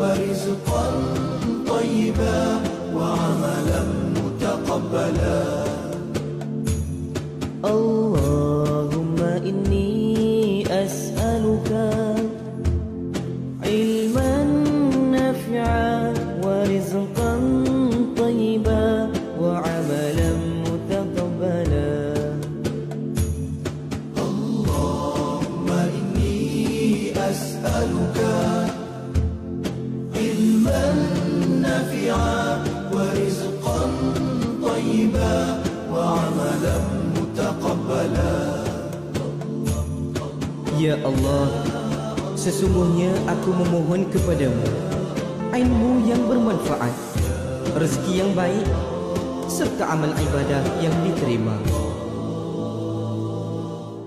ورزقا طيبا وعملا متقبلا. اللهم Allah Sesungguhnya aku memohon kepadamu Ilmu yang bermanfaat Rezeki yang baik Serta amal ibadah yang diterima.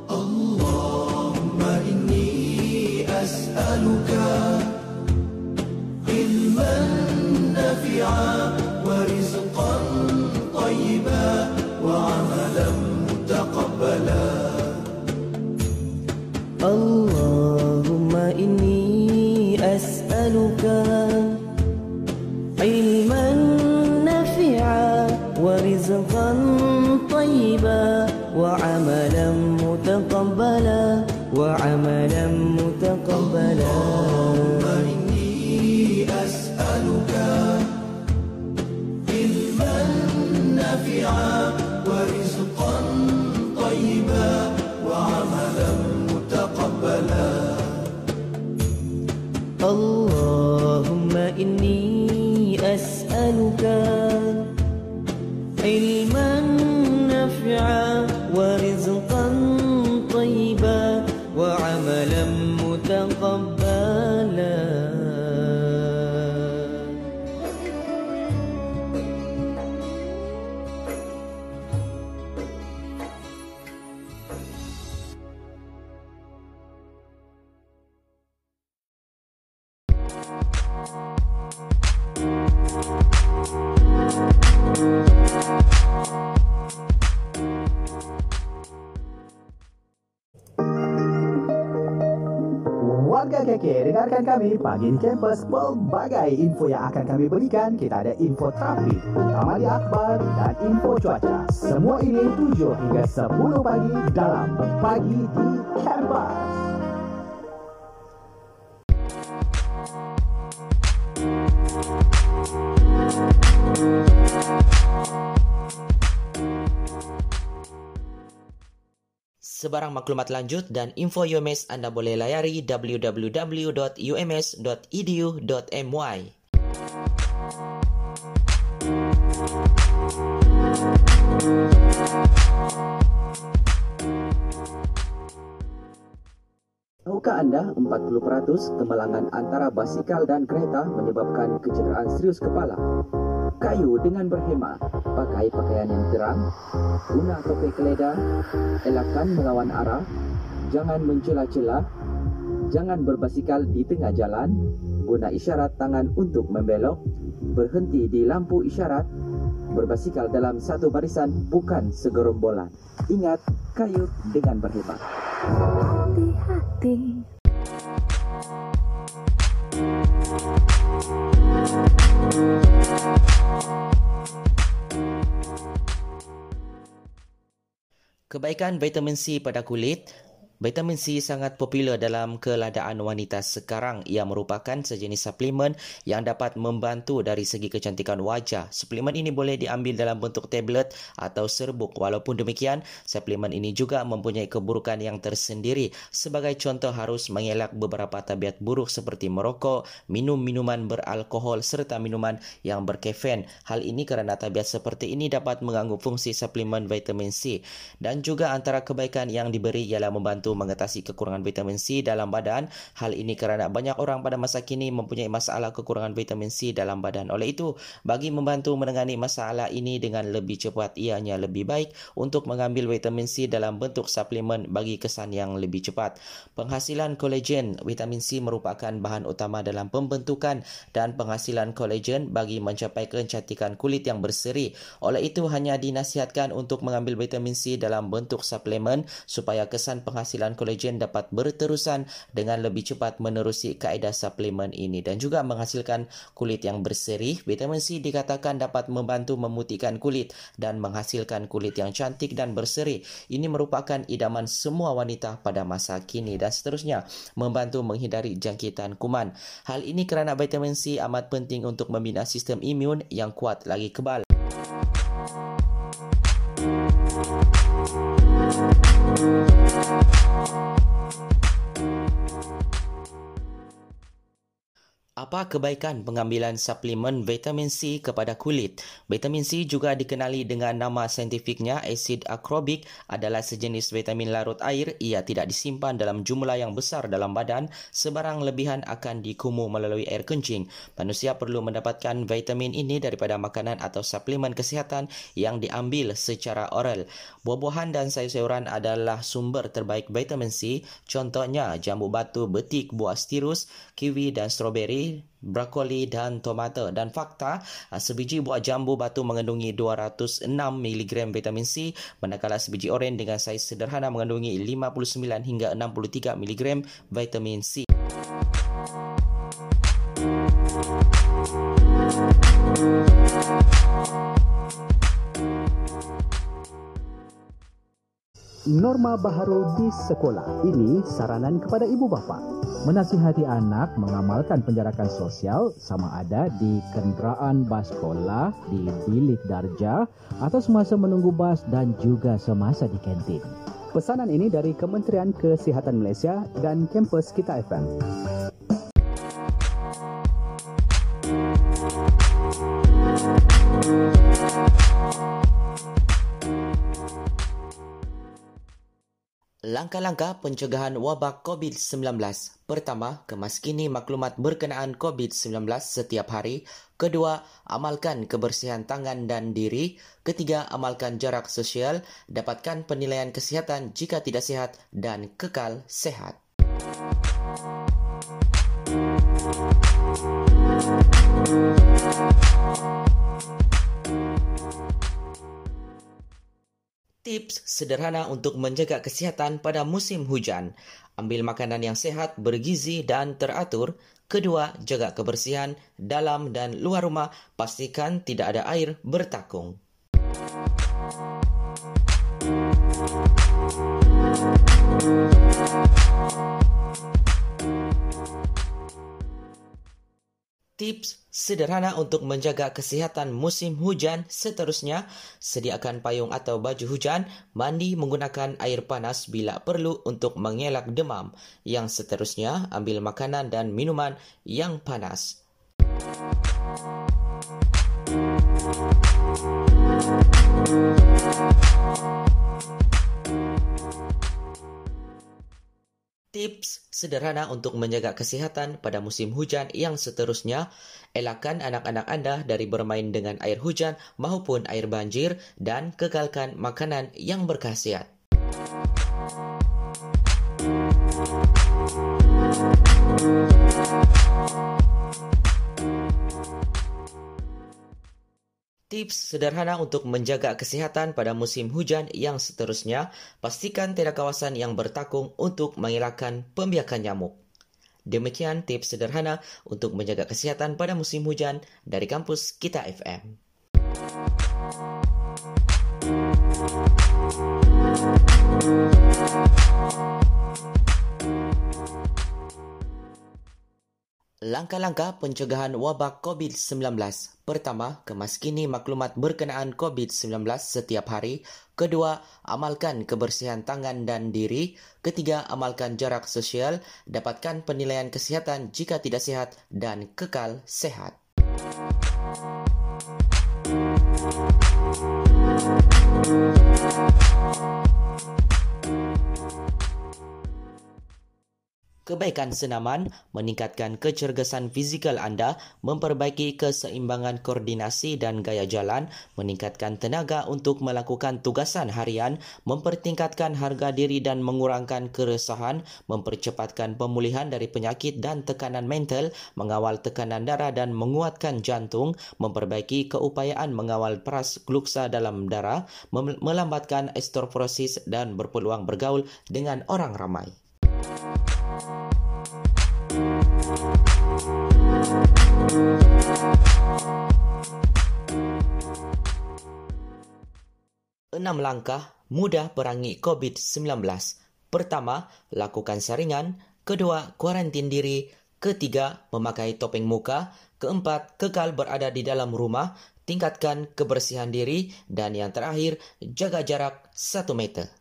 Allahumma inni as'aluka Ilman nafi'an. Kami pagi di kampus pelbagai info yang akan kami berikan. Kita ada info trafik, amali akhbar dan info cuaca. Semua ini 7 hingga 10 pagi dalam Pagi di Kampus. Sebarang maklumat lanjut dan info UMS anda boleh layari www.ums.edu.my. Tahukah anda 40% kemalangan antara basikal dan kereta menyebabkan kecederaan serius kepala? Kayu dengan berhemah, pakai pakaian yang terang, guna topi keleda, elakkan melawan arah, jangan mencela-cela, jangan berbasikal di tengah jalan, guna isyarat tangan untuk membelok, berhenti di lampu isyarat, berbasikal dalam satu barisan bukan segerombolan. Ingat, kayu dengan berhemah. hati-hati. Kebaikan vitamin C pada kulit Vitamin C sangat popular dalam keladaan wanita sekarang. Ia merupakan sejenis suplemen yang dapat membantu dari segi kecantikan wajah. Suplemen ini boleh diambil dalam bentuk tablet atau serbuk. Walaupun demikian, suplemen ini juga mempunyai keburukan yang tersendiri. Sebagai contoh harus mengelak beberapa tabiat buruk seperti merokok, minum minuman beralkohol serta minuman yang berkafein. Hal ini kerana tabiat seperti ini dapat mengganggu fungsi suplemen vitamin C. Dan juga antara kebaikan yang diberi ialah membantu mengatasi kekurangan vitamin C dalam badan. Hal ini kerana banyak orang pada masa kini mempunyai masalah kekurangan vitamin C dalam badan. Oleh itu, bagi membantu menangani masalah ini dengan lebih cepat, ianya lebih baik untuk mengambil vitamin C dalam bentuk suplemen bagi kesan yang lebih cepat. Penghasilan kolagen, vitamin C merupakan bahan utama dalam pembentukan dan penghasilan kolagen bagi mencapai kecantikan kulit yang berseri. Oleh itu, hanya dinasihatkan untuk mengambil vitamin C dalam bentuk suplemen supaya kesan penghasilan kolagen dapat berterusan dengan lebih cepat menerusi kaedah suplemen ini dan juga menghasilkan kulit yang berseri. Vitamin C dikatakan dapat membantu memutihkan kulit dan menghasilkan kulit yang cantik dan berseri. Ini merupakan idaman semua wanita pada masa kini dan seterusnya membantu menghindari jangkitan kuman. Hal ini kerana vitamin C amat penting untuk membina sistem imun yang kuat lagi kebal. Apa kebaikan pengambilan suplemen vitamin C kepada kulit? Vitamin C juga dikenali dengan nama saintifiknya asid akrobik adalah sejenis vitamin larut air. Ia tidak disimpan dalam jumlah yang besar dalam badan. Sebarang lebihan akan dikumu melalui air kencing. Manusia perlu mendapatkan vitamin ini daripada makanan atau suplemen kesihatan yang diambil secara oral. Buah-buahan dan sayur-sayuran adalah sumber terbaik vitamin C. Contohnya jambu batu, betik, buah stirus, kiwi dan stroberi brokoli dan tomato dan fakta ah, sebiji buah jambu batu mengandungi 206 mg vitamin C manakala sebiji oren dengan saiz sederhana mengandungi 59 hingga 63 mg vitamin C. Norma baharu di sekolah. Ini saranan kepada ibu bapa. Menasihati anak mengamalkan penjarakan sosial sama ada di kenderaan bas sekolah, di bilik darjah atau semasa menunggu bas dan juga semasa di kantin. Pesanan ini dari Kementerian Kesihatan Malaysia dan kampus Kita FM. Langkah-langkah pencegahan wabak COVID-19. Pertama, kemaskini maklumat berkenaan COVID-19 setiap hari. Kedua, amalkan kebersihan tangan dan diri. Ketiga, amalkan jarak sosial. Dapatkan penilaian kesihatan jika tidak sehat dan kekal sehat. Tips sederhana untuk menjaga kesihatan pada musim hujan. Ambil makanan yang sehat, bergizi dan teratur. Kedua, jaga kebersihan dalam dan luar rumah. Pastikan tidak ada air bertakung. Tips sederhana untuk menjaga kesihatan musim hujan seterusnya, sediakan payung atau baju hujan, mandi menggunakan air panas bila perlu untuk mengelak demam. Yang seterusnya, ambil makanan dan minuman yang panas. Tips sederhana untuk menjaga kesihatan pada musim hujan yang seterusnya, elakkan anak-anak anda dari bermain dengan air hujan maupun air banjir dan kekalkan makanan yang berkhasiat. Tips sederhana untuk menjaga kesihatan pada musim hujan yang seterusnya, pastikan tiada kawasan yang bertakung untuk mengelakkan pembiakan nyamuk. Demikian tips sederhana untuk menjaga kesihatan pada musim hujan dari kampus Kita FM. Langkah-langkah pencegahan wabak COVID-19. Pertama, kemaskini maklumat berkenaan COVID-19 setiap hari. Kedua, amalkan kebersihan tangan dan diri. Ketiga, amalkan jarak sosial. Dapatkan penilaian kesihatan jika tidak sehat dan kekal sehat. Kebaikan senaman meningkatkan kecergasan fizikal anda, memperbaiki keseimbangan koordinasi dan gaya jalan, meningkatkan tenaga untuk melakukan tugasan harian, mempertingkatkan harga diri dan mengurangkan keresahan, mempercepatkan pemulihan dari penyakit dan tekanan mental, mengawal tekanan darah dan menguatkan jantung, memperbaiki keupayaan mengawal peras gluksa dalam darah, melambatkan osteoporosis dan berpeluang bergaul dengan orang ramai. Enam langkah mudah perangi COVID-19. Pertama, lakukan saringan. Kedua, kuarantin diri. Ketiga, memakai topeng muka. Keempat, kekal berada di dalam rumah. Tingkatkan kebersihan diri. Dan yang terakhir, jaga jarak 1 meter.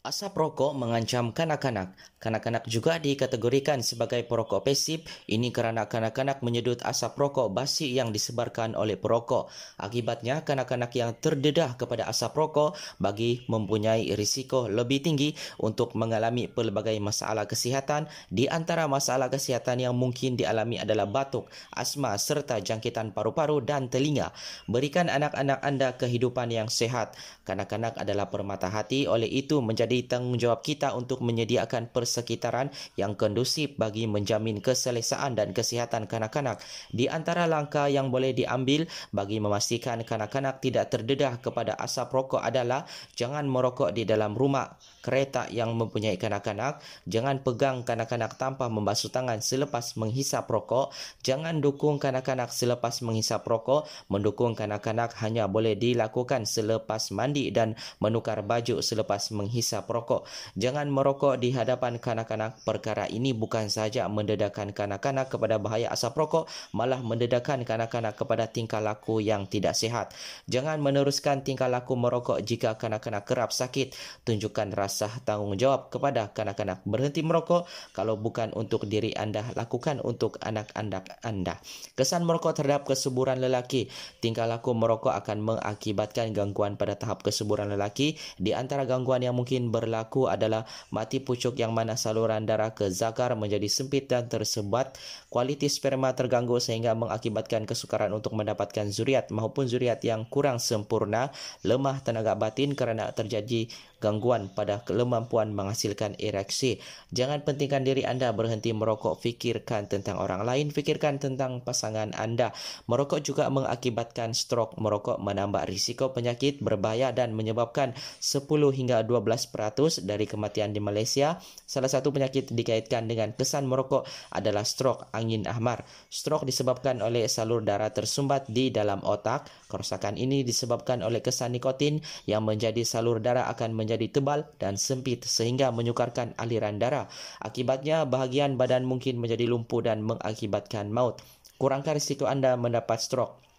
Asap rokok mengancam kanak-kanak. Kanak-kanak juga dikategorikan sebagai perokok pasif. Ini kerana kanak-kanak menyedut asap rokok basi yang disebarkan oleh perokok. Akibatnya, kanak-kanak yang terdedah kepada asap rokok bagi mempunyai risiko lebih tinggi untuk mengalami pelbagai masalah kesihatan. Di antara masalah kesihatan yang mungkin dialami adalah batuk, asma serta jangkitan paru-paru dan telinga. Berikan anak-anak anda kehidupan yang sehat. Kanak-kanak adalah permata hati, oleh itu menjadi tanggungjawab kita untuk menyediakan persekitaran yang kondusif bagi menjamin keselesaan dan kesihatan kanak-kanak. Di antara langkah yang boleh diambil bagi memastikan kanak-kanak tidak terdedah kepada asap rokok adalah jangan merokok di dalam rumah kereta yang mempunyai kanak-kanak, jangan pegang kanak-kanak tanpa membasuh tangan selepas menghisap rokok, jangan dukung kanak-kanak selepas menghisap rokok, mendukung kanak-kanak hanya boleh dilakukan selepas mandi dan menukar baju selepas menghisap rokok. Jangan merokok di hadapan kanak-kanak. Perkara ini bukan sahaja mendedahkan kanak-kanak kepada bahaya asap rokok, malah mendedahkan kanak-kanak kepada tingkah laku yang tidak sihat. Jangan meneruskan tingkah laku merokok jika kanak-kanak kerap sakit. Tunjukkan rasa tanggungjawab kepada kanak-kanak berhenti merokok kalau bukan untuk diri anda lakukan untuk anak-anak anda kesan merokok terhadap kesuburan lelaki tingkah laku merokok akan mengakibatkan gangguan pada tahap kesuburan lelaki di antara gangguan yang mungkin berlaku adalah mati pucuk yang mana saluran darah ke zakar menjadi sempit dan tersebat kualiti sperma terganggu sehingga mengakibatkan kesukaran untuk mendapatkan zuriat maupun zuriat yang kurang sempurna lemah tenaga batin kerana terjadi gangguan pada kemampuan menghasilkan ereksi. Jangan pentingkan diri anda berhenti merokok. Fikirkan tentang orang lain. Fikirkan tentang pasangan anda. Merokok juga mengakibatkan strok. Merokok menambah risiko penyakit berbahaya dan menyebabkan 10 hingga 12% dari kematian di Malaysia. Salah satu penyakit dikaitkan dengan kesan merokok adalah strok angin ahmar. Strok disebabkan oleh salur darah tersumbat di dalam otak. Kerosakan ini disebabkan oleh kesan nikotin yang menjadi salur darah akan menjadi menjadi tebal dan sempit sehingga menyukarkan aliran darah. Akibatnya, bahagian badan mungkin menjadi lumpuh dan mengakibatkan maut. Kurangkan risiko anda mendapat stroke.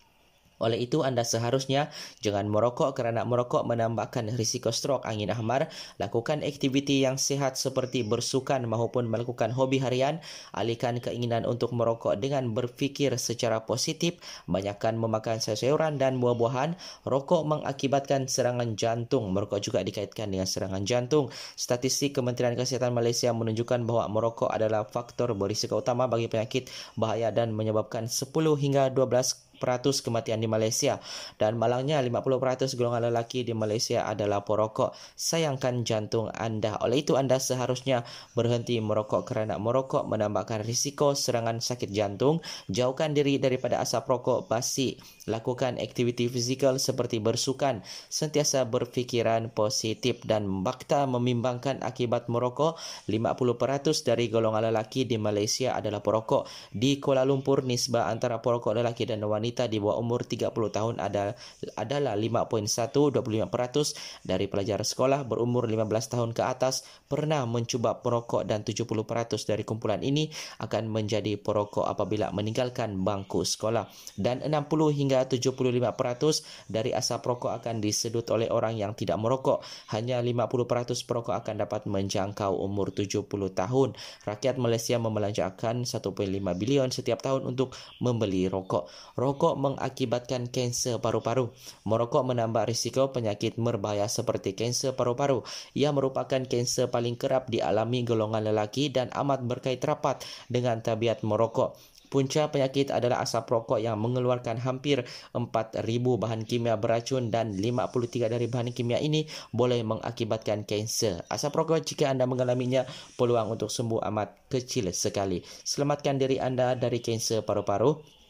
Oleh itu, anda seharusnya jangan merokok kerana merokok menambahkan risiko strok angin ahmar. Lakukan aktiviti yang sihat seperti bersukan maupun melakukan hobi harian. Alihkan keinginan untuk merokok dengan berfikir secara positif. Banyakkan memakan sayuran dan buah-buahan. Rokok mengakibatkan serangan jantung. Merokok juga dikaitkan dengan serangan jantung. Statistik Kementerian Kesihatan Malaysia menunjukkan bahawa merokok adalah faktor berisiko utama bagi penyakit bahaya dan menyebabkan 10 hingga 12 kematian di Malaysia dan malangnya 50% golongan lelaki di Malaysia adalah perokok. Sayangkan jantung anda. Oleh itu anda seharusnya berhenti merokok kerana merokok menambahkan risiko serangan sakit jantung. Jauhkan diri daripada asap rokok basi. Lakukan aktiviti fizikal seperti bersukan. Sentiasa berfikiran positif dan bakta memimbangkan akibat merokok. 50% dari golongan lelaki di Malaysia adalah perokok. Di Kuala Lumpur nisbah antara perokok lelaki dan wanita wanita di bawah umur 30 tahun adalah adalah 5.125% dari pelajar sekolah berumur 15 tahun ke atas pernah mencuba perokok dan 70% dari kumpulan ini akan menjadi perokok apabila meninggalkan bangku sekolah. Dan 60 hingga 75% dari asap rokok akan disedut oleh orang yang tidak merokok. Hanya 50% perokok akan dapat menjangkau umur 70 tahun. Rakyat Malaysia membelanjakan 1.5 bilion setiap tahun untuk membeli rokok. Rokok Merokok mengakibatkan kanser paru-paru. Merokok menambah risiko penyakit berbahaya seperti kanser paru-paru. Ia merupakan kanser paling kerap dialami golongan lelaki dan amat berkait rapat dengan tabiat merokok. Punca penyakit adalah asap rokok yang mengeluarkan hampir 4,000 bahan kimia beracun dan 53 dari bahan kimia ini boleh mengakibatkan kanser. Asap rokok jika anda mengalaminya, peluang untuk sembuh amat kecil sekali. Selamatkan diri anda dari kanser paru-paru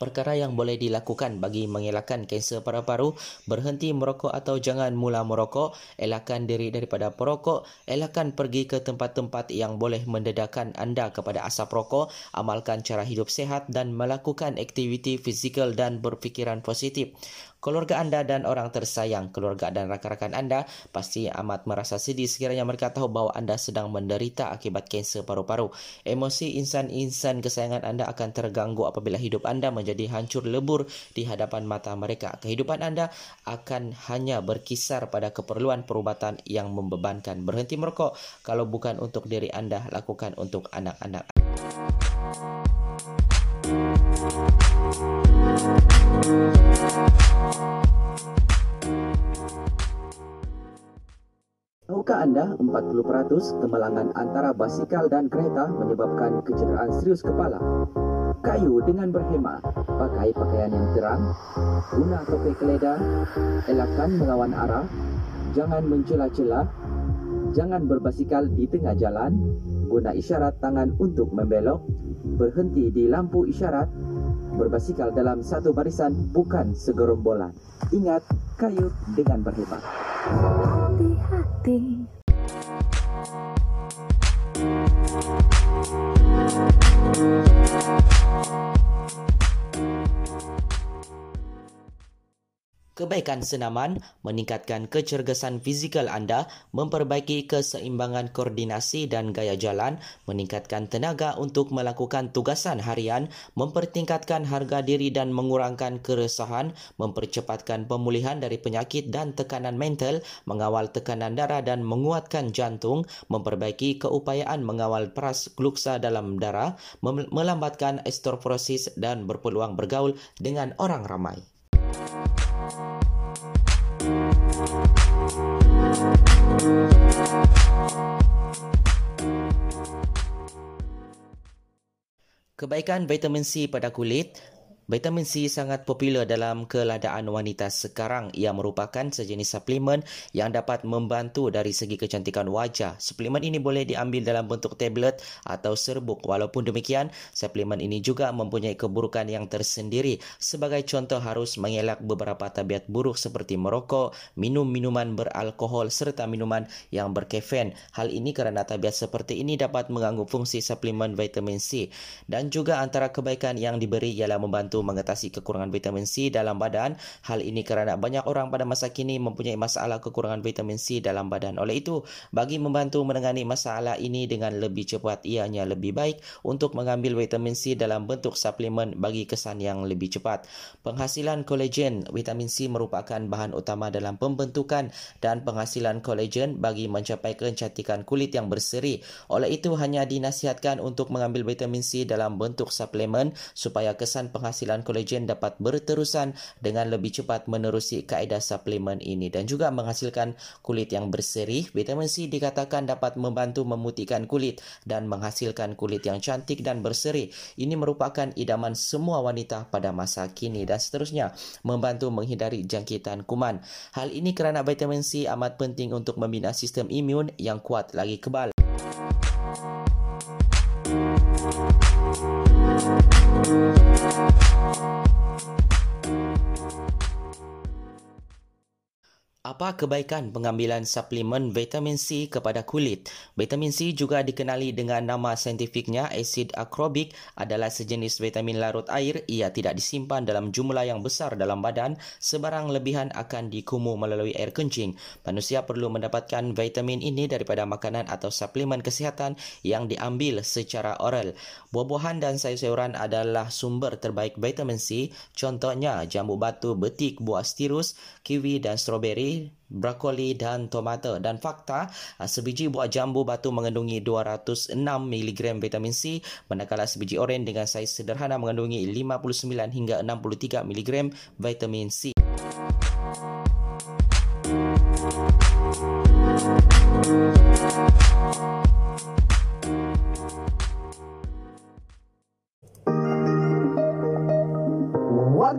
Perkara yang boleh dilakukan bagi mengelakkan kanser paru-paru, berhenti merokok atau jangan mula merokok, elakkan diri daripada perokok, elakkan pergi ke tempat-tempat yang boleh mendedahkan anda kepada asap rokok, amalkan cara hidup sehat dan melakukan aktiviti fizikal dan berfikiran positif keluarga anda dan orang tersayang, keluarga dan rakan-rakan anda pasti amat merasa sedih sekiranya mereka tahu bahawa anda sedang menderita akibat kanser paru-paru. Emosi insan-insan kesayangan anda akan terganggu apabila hidup anda menjadi hancur lebur di hadapan mata mereka. Kehidupan anda akan hanya berkisar pada keperluan perubatan yang membebankan. Berhenti merokok kalau bukan untuk diri anda, lakukan untuk anak-anak. Tahukah anda 40% kemalangan antara basikal dan kereta menyebabkan kecederaan serius kepala? Kayu dengan berhemah, pakai pakaian yang terang, guna topeng keledar, elakkan melawan arah, jangan mencela-cela, jangan berbasikal di tengah jalan, guna isyarat tangan untuk membelok, berhenti di lampu isyarat, berbasikal dalam satu barisan bukan segerombolan. Ingat, kayu dengan berhemah. Hati-hati. Kebaikan senaman meningkatkan kecergasan fizikal anda, memperbaiki keseimbangan koordinasi dan gaya jalan, meningkatkan tenaga untuk melakukan tugasan harian, mempertingkatkan harga diri dan mengurangkan keresahan, mempercepatkan pemulihan dari penyakit dan tekanan mental, mengawal tekanan darah dan menguatkan jantung, memperbaiki keupayaan mengawal peras gluksa dalam darah, melambatkan osteoporosis dan berpeluang bergaul dengan orang ramai. Kebaikan vitamin C pada kulit Vitamin C sangat popular dalam keladaan wanita sekarang. Ia merupakan sejenis suplemen yang dapat membantu dari segi kecantikan wajah. Suplemen ini boleh diambil dalam bentuk tablet atau serbuk. Walaupun demikian, suplemen ini juga mempunyai keburukan yang tersendiri. Sebagai contoh harus mengelak beberapa tabiat buruk seperti merokok, minum minuman beralkohol serta minuman yang berkafein. Hal ini kerana tabiat seperti ini dapat mengganggu fungsi suplemen vitamin C. Dan juga antara kebaikan yang diberi ialah membantu mengatasi kekurangan vitamin C dalam badan. Hal ini kerana banyak orang pada masa kini mempunyai masalah kekurangan vitamin C dalam badan. Oleh itu, bagi membantu menangani masalah ini dengan lebih cepat, ianya lebih baik untuk mengambil vitamin C dalam bentuk suplemen bagi kesan yang lebih cepat. Penghasilan kolagen, vitamin C merupakan bahan utama dalam pembentukan dan penghasilan kolagen bagi mencapai kecantikan kulit yang berseri. Oleh itu, hanya dinasihatkan untuk mengambil vitamin C dalam bentuk suplemen supaya kesan penghasilan penghasilan kolagen dapat berterusan dengan lebih cepat menerusi kaedah suplemen ini dan juga menghasilkan kulit yang berseri. Vitamin C dikatakan dapat membantu memutihkan kulit dan menghasilkan kulit yang cantik dan berseri. Ini merupakan idaman semua wanita pada masa kini dan seterusnya membantu menghindari jangkitan kuman. Hal ini kerana vitamin C amat penting untuk membina sistem imun yang kuat lagi kebal. Apa kebaikan pengambilan suplemen vitamin C kepada kulit? Vitamin C juga dikenali dengan nama saintifiknya asid akrobik adalah sejenis vitamin larut air. Ia tidak disimpan dalam jumlah yang besar dalam badan. Sebarang lebihan akan dikumu melalui air kencing. Manusia perlu mendapatkan vitamin ini daripada makanan atau suplemen kesihatan yang diambil secara oral. Buah-buahan dan sayur-sayuran adalah sumber terbaik vitamin C. Contohnya jambu batu, betik, buah stirus, kiwi dan stroberi brokoli dan tomato. Dan fakta, uh, sebiji buah jambu batu mengandungi 206 mg vitamin C, manakala sebiji oren dengan saiz sederhana mengandungi 59 hingga 63 mg vitamin C.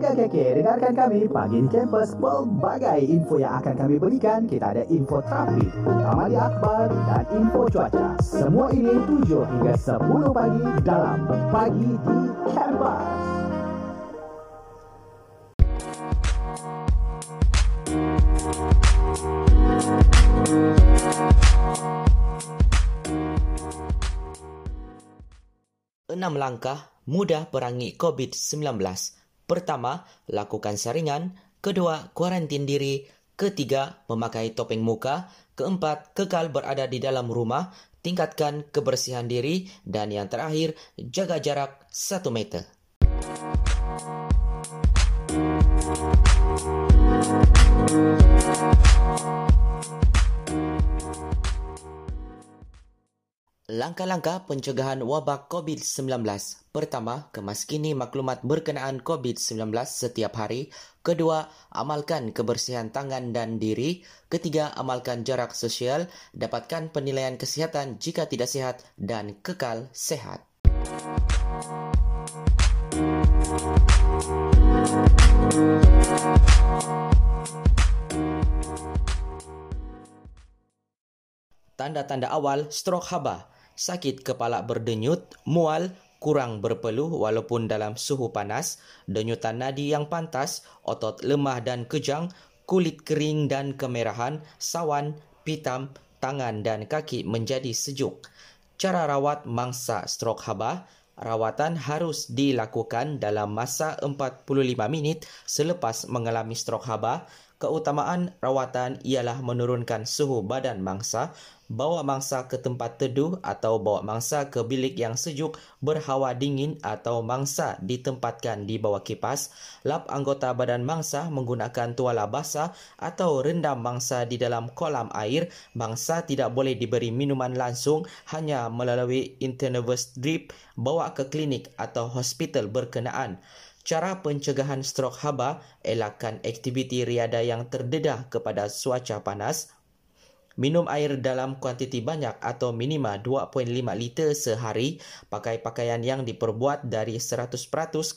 Warga KK, dengarkan kami pagi di kampus pelbagai info yang akan kami berikan. Kita ada info trafik, amali akhbar dan info cuaca. Semua ini 7 hingga 10 pagi dalam Pagi di Kampus. Enam langkah mudah perangi COVID-19. Pertama, lakukan saringan. Kedua, kuarantin diri. Ketiga, memakai topeng muka. Keempat, kekal berada di dalam rumah. Tingkatkan kebersihan diri. Dan yang terakhir, jaga jarak 1 meter. Langkah-langkah pencegahan wabak COVID-19. Pertama, kemaskini maklumat berkenaan COVID-19 setiap hari. Kedua, amalkan kebersihan tangan dan diri. Ketiga, amalkan jarak sosial. Dapatkan penilaian kesihatan jika tidak sihat dan kekal sehat. Tanda-tanda awal strok haba sakit kepala berdenyut, mual, kurang berpeluh walaupun dalam suhu panas, denyutan nadi yang pantas, otot lemah dan kejang, kulit kering dan kemerahan, sawan, pitam, tangan dan kaki menjadi sejuk. Cara rawat mangsa strok haba, rawatan harus dilakukan dalam masa 45 minit selepas mengalami strok haba. Keutamaan rawatan ialah menurunkan suhu badan mangsa, bawa mangsa ke tempat teduh atau bawa mangsa ke bilik yang sejuk berhawa dingin atau mangsa ditempatkan di bawah kipas, lap anggota badan mangsa menggunakan tuala basah atau rendam mangsa di dalam kolam air, mangsa tidak boleh diberi minuman langsung hanya melalui intravenous drip, bawa ke klinik atau hospital berkenaan. Cara pencegahan strok haba, elakkan aktiviti riada yang terdedah kepada cuaca panas, Minum air dalam kuantiti banyak atau minima 2.5 liter sehari. Pakai pakaian yang diperbuat dari 100%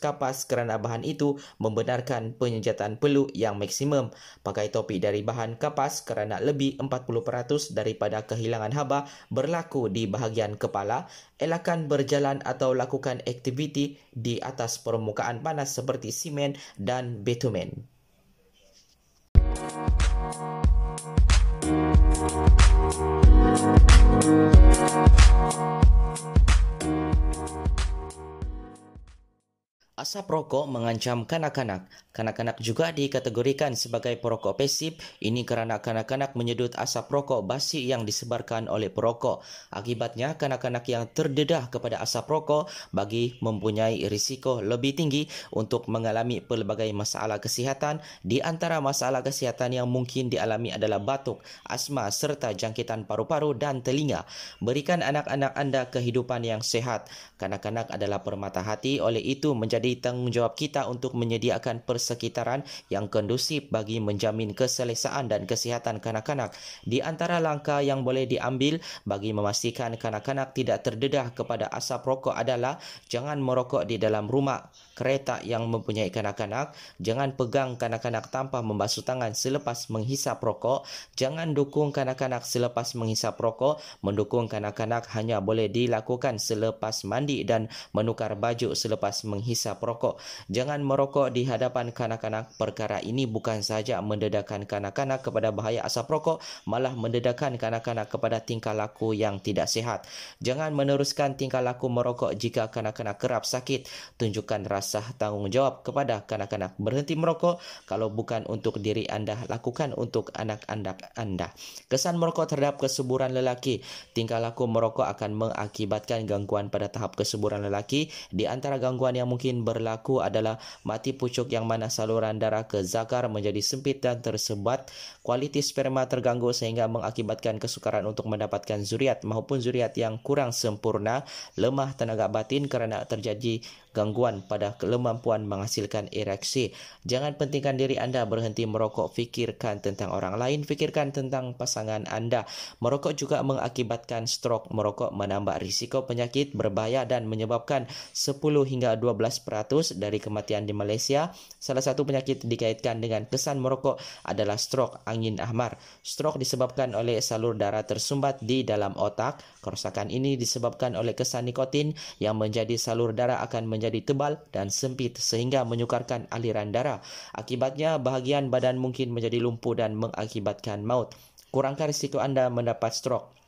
kapas kerana bahan itu membenarkan penyejatan peluk yang maksimum. Pakai topi dari bahan kapas kerana lebih 40% daripada kehilangan haba berlaku di bahagian kepala. Elakkan berjalan atau lakukan aktiviti di atas permukaan panas seperti simen dan bitumen. Thank you. Asap rokok mengancam kanak-kanak. Kanak-kanak juga dikategorikan sebagai perokok pasif. Ini kerana kanak-kanak menyedut asap rokok basi yang disebarkan oleh perokok. Akibatnya, kanak-kanak yang terdedah kepada asap rokok bagi mempunyai risiko lebih tinggi untuk mengalami pelbagai masalah kesihatan. Di antara masalah kesihatan yang mungkin dialami adalah batuk, asma serta jangkitan paru-paru dan telinga. Berikan anak-anak anda kehidupan yang sehat. Kanak-kanak adalah permata hati, oleh itu menjadi menjadi tanggungjawab kita untuk menyediakan persekitaran yang kondusif bagi menjamin keselesaan dan kesihatan kanak-kanak. Di antara langkah yang boleh diambil bagi memastikan kanak-kanak tidak terdedah kepada asap rokok adalah jangan merokok di dalam rumah kereta yang mempunyai kanak-kanak, jangan pegang kanak-kanak tanpa membasuh tangan selepas menghisap rokok, jangan dukung kanak-kanak selepas menghisap rokok, mendukung kanak-kanak hanya boleh dilakukan selepas mandi dan menukar baju selepas menghisap rokok. Jangan merokok di hadapan kanak-kanak. Perkara ini bukan sahaja mendedahkan kanak-kanak kepada bahaya asap rokok, malah mendedahkan kanak-kanak kepada tingkah laku yang tidak sihat. Jangan meneruskan tingkah laku merokok jika kanak-kanak kerap sakit. Tunjukkan rasa tanggungjawab kepada kanak-kanak berhenti merokok kalau bukan untuk diri anda lakukan untuk anak-anak anda kesan merokok terhadap kesuburan lelaki tingkah laku merokok akan mengakibatkan gangguan pada tahap kesuburan lelaki di antara gangguan yang mungkin berlaku adalah mati pucuk yang mana saluran darah ke zakar menjadi sempit dan tersebat, kualiti sperma terganggu sehingga mengakibatkan kesukaran untuk mendapatkan zuriat maupun zuriat yang kurang sempurna, lemah tenaga batin kerana terjadi gangguan pada kemampuan menghasilkan ereksi. Jangan pentingkan diri anda berhenti merokok, fikirkan tentang orang lain, fikirkan tentang pasangan anda. Merokok juga mengakibatkan stroke. Merokok menambah risiko penyakit berbahaya dan menyebabkan 10 hingga 12% dari kematian di Malaysia. Salah satu penyakit dikaitkan dengan kesan merokok adalah stroke angin ahmar. Stroke disebabkan oleh salur darah tersumbat di dalam otak. Kerosakan ini disebabkan oleh kesan nikotin yang menjadi salur darah akan menjadi tebal dan sempit sehingga menyukarkan aliran darah. Akibatnya bahagian badan mungkin menjadi lumpuh dan mengakibatkan maut. Kurangkan risiko anda mendapat stroke.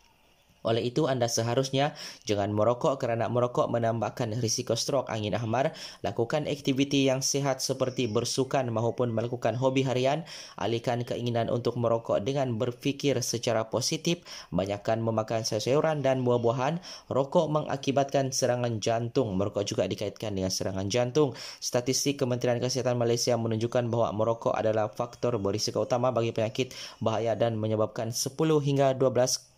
Oleh itu, anda seharusnya jangan merokok kerana merokok menambahkan risiko strok angin ahmar. Lakukan aktiviti yang sihat seperti bersukan maupun melakukan hobi harian. Alihkan keinginan untuk merokok dengan berfikir secara positif. Banyakkan memakan sayuran dan buah-buahan. Rokok mengakibatkan serangan jantung. Merokok juga dikaitkan dengan serangan jantung. Statistik Kementerian Kesihatan Malaysia menunjukkan bahawa merokok adalah faktor berisiko utama bagi penyakit bahaya dan menyebabkan 10 hingga 12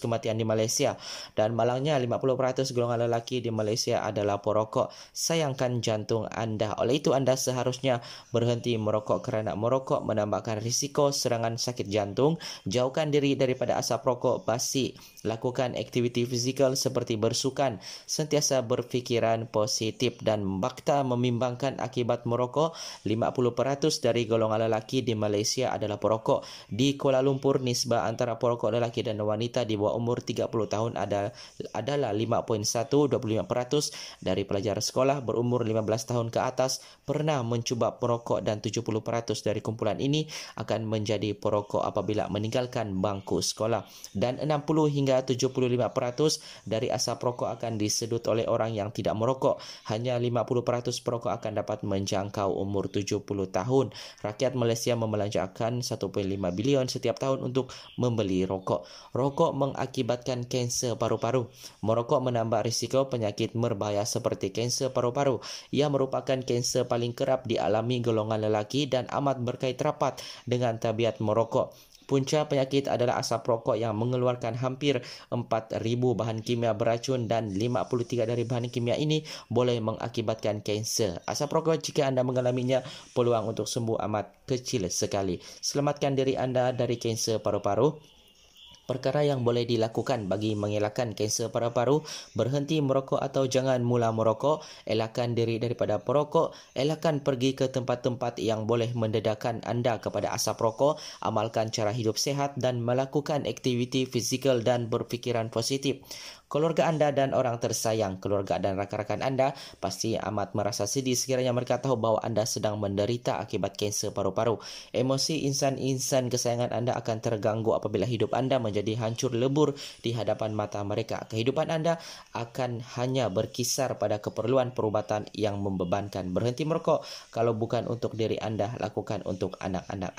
kematian di Malaysia dan malangnya 50% golongan lelaki di Malaysia adalah perokok. Sayangkan jantung anda. Oleh itu anda seharusnya berhenti merokok kerana merokok menambahkan risiko serangan sakit jantung. Jauhkan diri daripada asap rokok basi. Lakukan aktiviti fizikal seperti bersukan. Sentiasa berfikiran positif dan bakta memimbangkan akibat merokok. 50% dari golongan lelaki di Malaysia adalah perokok. Di Kuala Lumpur nisbah antara perokok lelaki dan wanita wanita di bawah umur 30 tahun ada, adalah 5.125% dari pelajar sekolah berumur 15 tahun ke atas pernah mencuba perokok dan 70% dari kumpulan ini akan menjadi perokok apabila meninggalkan bangku sekolah. Dan 60 hingga 75% dari asap rokok akan disedut oleh orang yang tidak merokok. Hanya 50% perokok akan dapat menjangkau umur 70 tahun. Rakyat Malaysia membelanjakan 1.5 bilion setiap tahun untuk membeli rokok. Rokok merokok mengakibatkan kanser paru-paru. Merokok menambah risiko penyakit berbahaya seperti kanser paru-paru. Ia merupakan kanser paling kerap dialami golongan lelaki dan amat berkait rapat dengan tabiat merokok. Punca penyakit adalah asap rokok yang mengeluarkan hampir 4,000 bahan kimia beracun dan 53 dari bahan kimia ini boleh mengakibatkan kanser. Asap rokok jika anda mengalaminya, peluang untuk sembuh amat kecil sekali. Selamatkan diri anda dari kanser paru-paru perkara yang boleh dilakukan bagi mengelakkan kanser paru-paru, berhenti merokok atau jangan mula merokok, elakkan diri daripada perokok, elakkan pergi ke tempat-tempat yang boleh mendedahkan anda kepada asap rokok, amalkan cara hidup sehat dan melakukan aktiviti fizikal dan berfikiran positif keluarga anda dan orang tersayang, keluarga dan rakan-rakan anda pasti amat merasa sedih sekiranya mereka tahu bahawa anda sedang menderita akibat kanser paru-paru. Emosi insan-insan kesayangan anda akan terganggu apabila hidup anda menjadi hancur lebur di hadapan mata mereka. Kehidupan anda akan hanya berkisar pada keperluan perubatan yang membebankan. Berhenti merokok kalau bukan untuk diri anda, lakukan untuk anak-anak